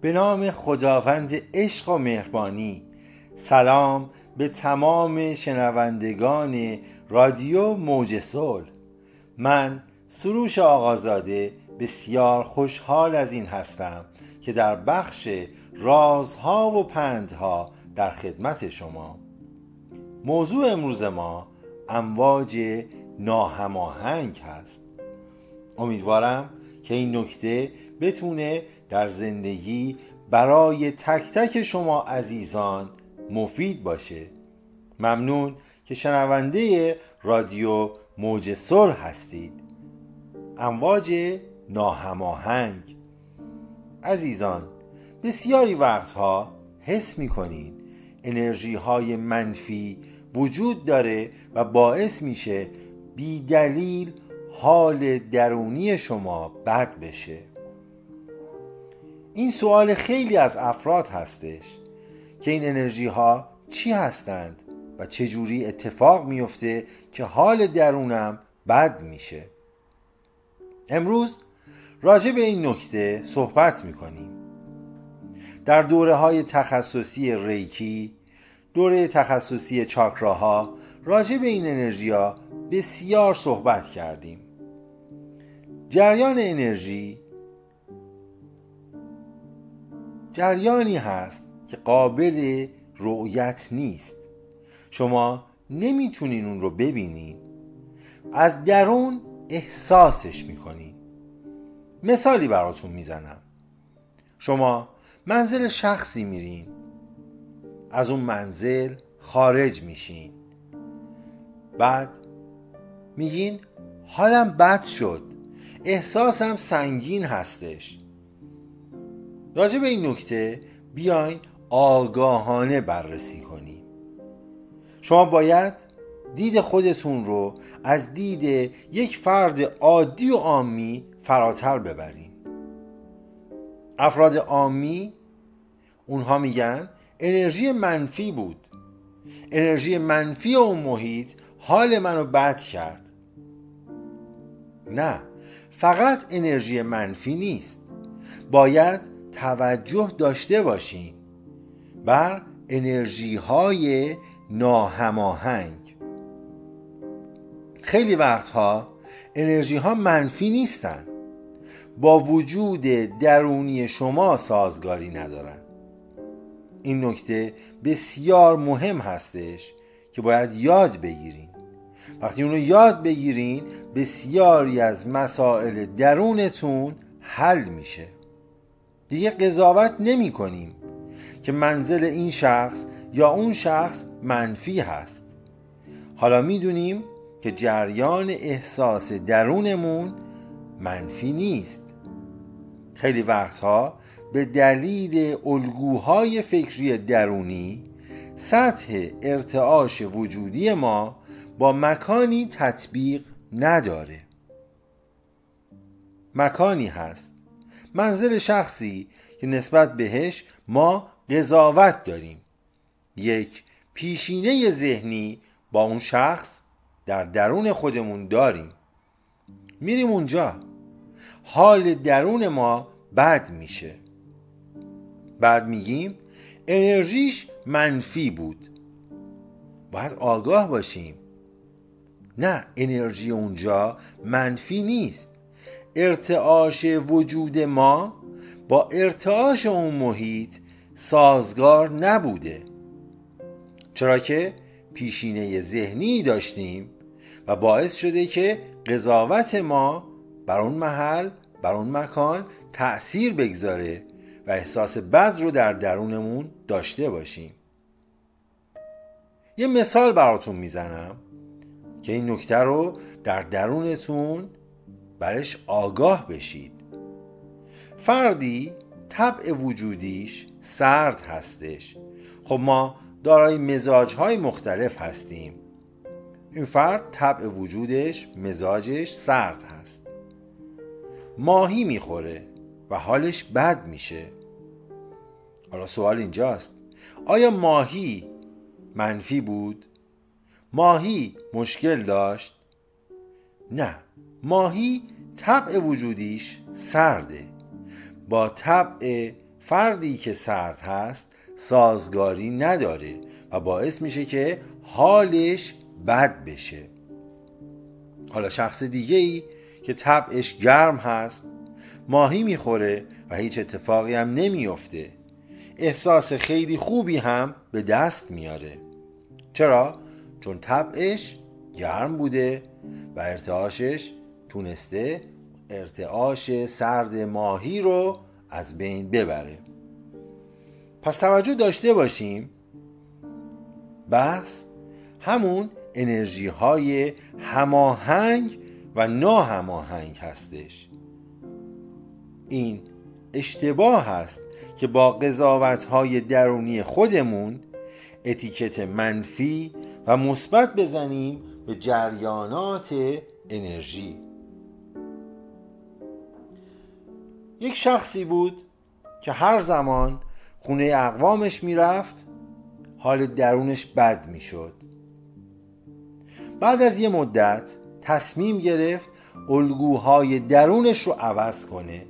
به نام خداوند عشق و مهربانی. سلام به تمام شنوندگان رادیو موج صلح. من سروش آقازاده بسیار خوشحال از این هستم که در بخش رازها و پندها در خدمت شما. موضوع امروز ما امواج ناهماهنگ هست. امیدوارم که این نکته بتونه در زندگی برای تک تک شما عزیزان مفید باشه. ممنون که شنونده رادیو موج صلح هستید. امواج ناهماهنگ. عزیزان بسیاری وقتها حس می‌کنین انرژی های منفی وجود داره و باعث میشه بی دلیل حال درونی شما بد بشه. این سوال خیلی از افراد هستش که این انرژی ها چی هستند و چجوری اتفاق میفته که حال درونم بد میشه. امروز راجع به این نکته صحبت می‌کنیم. در دوره های تخصصی ریکی دوره تخصصی چاکراها راجع به این انرژی ها بسیار صحبت کردیم. جریان انرژی جریانی هست که قابل رؤیت نیست. شما نمی‌تونین اون رو ببینین. از درون احساسش می‌کنین. مثالی براتون می‌زنم. شما منزل شخصی میرین. از اون منزل خارج میشین. بعد میگین حالم بد شد. احساسم سنگین هستش. راجع به این نکته بیاین آگاهانه بررسی کنیم. شما باید دید خودتون رو از دید یک فرد عادی و عامی فراتر ببرین. افراد عامی اونها میگن انرژی منفی بود. انرژی منفی اون محیط حال منو بد کرد. نه فقط انرژی منفی نیست. باید توجه داشته باشیم بر انرژی های ناهماهنگ. خیلی وقتها انرژی ها منفی نیستن. با وجود درونی شما سازگاری ندارن. این نکته بسیار مهم هستش که باید یاد بگیرین. وقتی اونو یاد بگیرین بسیاری از مسائل درونتون حل میشه. دیگه قضاوت نمی کنیم که منزل این شخص یا اون شخص منفی هست. حالا می‌دونیم که جریان احساس درونمون منفی نیست. خیلی وقتها به دلیل الگوهای فکری درونی سطح ارتعاش وجودی ما با مکانی تطبیق نداره. مکانی هست. منزل شخصی که نسبت بهش ما قضاوت داریم. یک پیشینه ذهنی با اون شخص در درون خودمون داریم. میریم اونجا. حال درون ما بد میشه. بعد میگیم انرژیش منفی بود. باید آگاه باشیم. نه انرژی اونجا منفی نیست. ارتعاش وجود ما با ارتعاش اون محیط سازگار نبوده. چرا که پیشینه ذهنی داشتیم و باعث شده که قضاوت ما بر اون محل بر اون مکان تأثیر بگذاره و احساس بد رو در درونمون داشته باشیم. یه مثال براتون می‌زنم که این نکته رو در درونتون برش آگاه بشید. فردی طبع وجودیش سرد هستش. خب ما دارای مزاج های مختلف هستیم. این فرد طبع وجودش مزاجش سرد هست. ماهی می‌خوره و حالش بد میشه. حالا سوال اینجاست. آیا ماهی منفی بود؟ ماهی مشکل داشت؟ نه. ماهی طبع وجودیش سرده. با طبع فردی که سرد هست سازگاری نداره و باعث میشه که حالش بد بشه. حالا شخص دیگه ای که طبعش گرم هست ماهی می‌خوره و هیچ اتفاقی هم نمیافته. احساس خیلی خوبی هم به دست میاره. چرا؟ چون طبعش گرم بوده و ارتعاشش تونسته ارتعاش سرد ماهی رو از بین ببره. پس توجه داشته باشیم. بحث همون انرژی های هماهنگ و ناهماهنگ هستش. این اشتباه هست که با قضاوت های درونی خودمون اتیکت منفی و مثبت بزنیم به جریانات انرژی. یک شخصی بود که هر زمان خونه اقوامش می‌رفت حال درونش بد می‌شد. بعد از یه مدت تصمیم گرفت الگوهای درونش رو عوض کنه.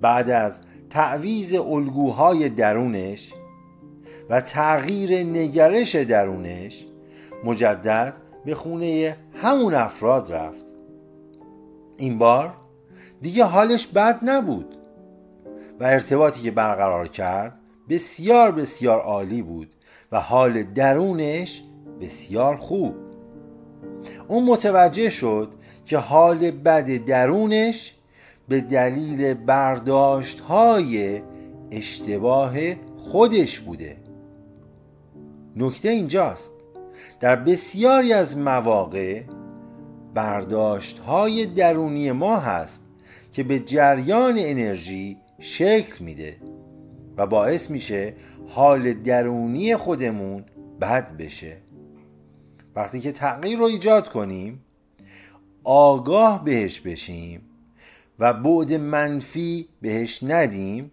بعد از تعویز الگوهای درونش و تغییر نگرش درونش مجدد به خونه همون افراد رفت. این بار دیگه حالش بد نبود. و ارتباطی که برقرار کرد بسیار بسیار عالی بود و حال درونش بسیار خوب. اون متوجه شد که حال بد درونش به دلیل برداشت های اشتباه خودش بوده. نکته اینجاست. در بسیاری از مواقع برداشت های درونی ما هست که به جریان انرژی شکل میده و باعث میشه حال درونی خودمون بد بشه. وقتی که تغییر رو ایجاد کنیم آگاه بهش بشیم و بعد منفی بهش ندیم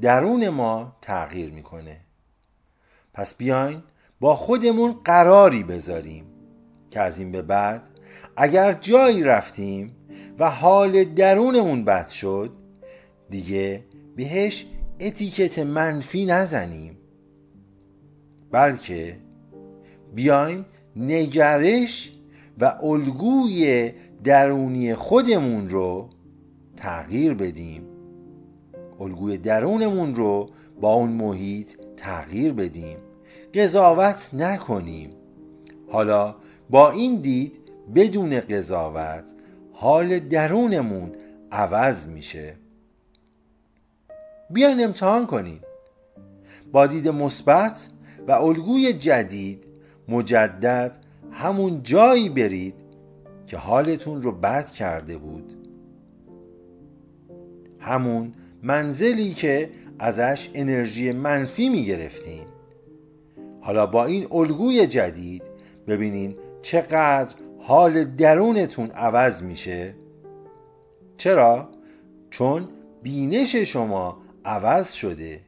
درون ما تغییر می‌کنه. پس بیاین با خودمون قراری بذاریم که از این به بعد اگر جایی رفتیم و حال درونمون بد شد دیگه بهش اتیکت منفی نزنیم. بلکه بیایم نگرش و الگوی درونی خودمون رو تغییر بدیم. الگوی درونمون رو با اون محیط تغییر بدیم. قضاوت نکنیم. حالا با این دید بدون قضاوت حال درونمون عوض میشه. بیاین امتحان کنین. با دید مثبت و الگوی جدید مجدد همون جایی برید که حالتون رو بد کرده بود. همون منزلی که ازش انرژی منفی می گرفتین حالا با این الگوی جدید ببینین چقدر حال درونتون عوض میشه؟ چرا؟ چون بینش شما عوض شده.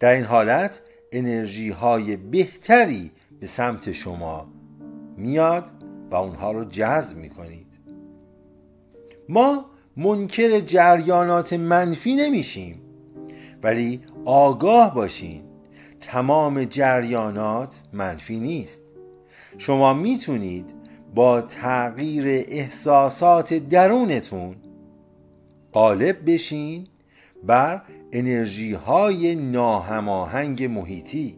در این حالت انرژی های بهتری به سمت شما میاد و اونها رو جذب می‌کنید. ما منکر جریانات منفی نمیشیم ولی آگاه باشین. تمام جریانات منفی نیست. شما می‌تونید با تغییر احساسات درونتون غالب بشین بر انرژی های ناهماهنگ محیطی.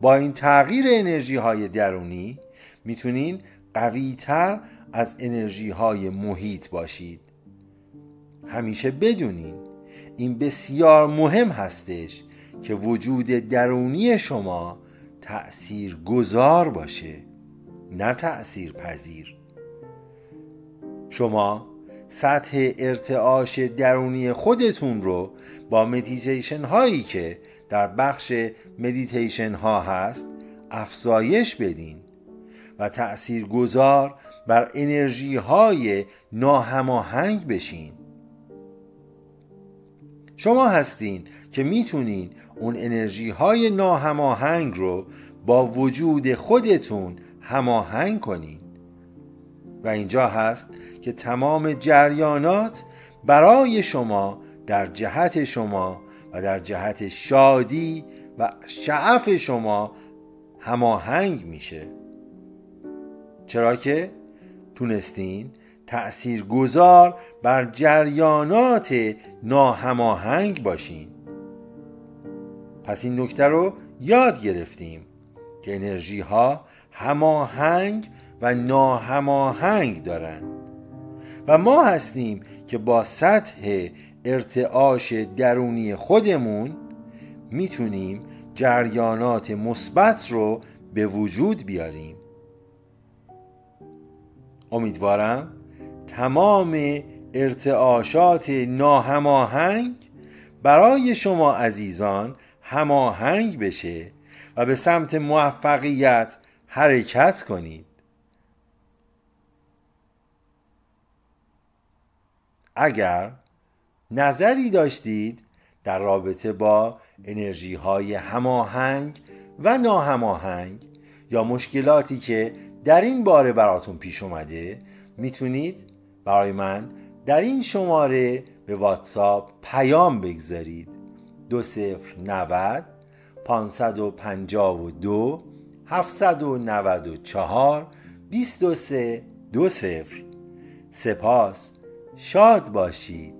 با این تغییر انرژی های درونی می‌تونین قویتر از انرژی های محیط باشید. همیشه بدونین این بسیار مهم هستش که وجود درونی شما تأثیر گذار باشه نه تأثیر پذیر شما سطح ارتعاش درونی خودتون رو با مدیتیشن هایی که در بخش مدیتیشن ها هست افزایش بدین و تأثیر گذار بر انرژی های ناهماهنگ بشین. شما هستین که می‌تونین اون انرژی های ناهماهنگ رو با وجود خودتون هماهنگ کنین. و اینجا هست که تمام جریانات برای شما در جهت شما و در جهت شادی و شعف شما هماهنگ میشه. چرا که تونستین تأثیر گذار بر جریانات ناهماهنگ باشین. پس این نکته رو یاد گرفتیم که انرژی ها هماهنگ و ناهماهنگ دارند و ما هستیم که با سطح ارتعاش درونی خودمون می‌تونیم جریانات مثبت رو به وجود بیاریم. امیدوارم تمام ارتعاشات ناهماهنگ برای شما عزیزان هماهنگ بشه و به سمت موفقیت حرکت کنید. اگر نظری داشتید در رابطه با انرژی های هماهنگ و ناهماهنگ یا مشکلاتی که در این باره براتون پیش اومده می‌تونید برای من در این شماره به واتساپ پیام بگذارید. دو صفر نود پانصد و پنجاه و دو هفتصد و نود و چهار بیست و سه دو صفر. سپاس. شاد باشید.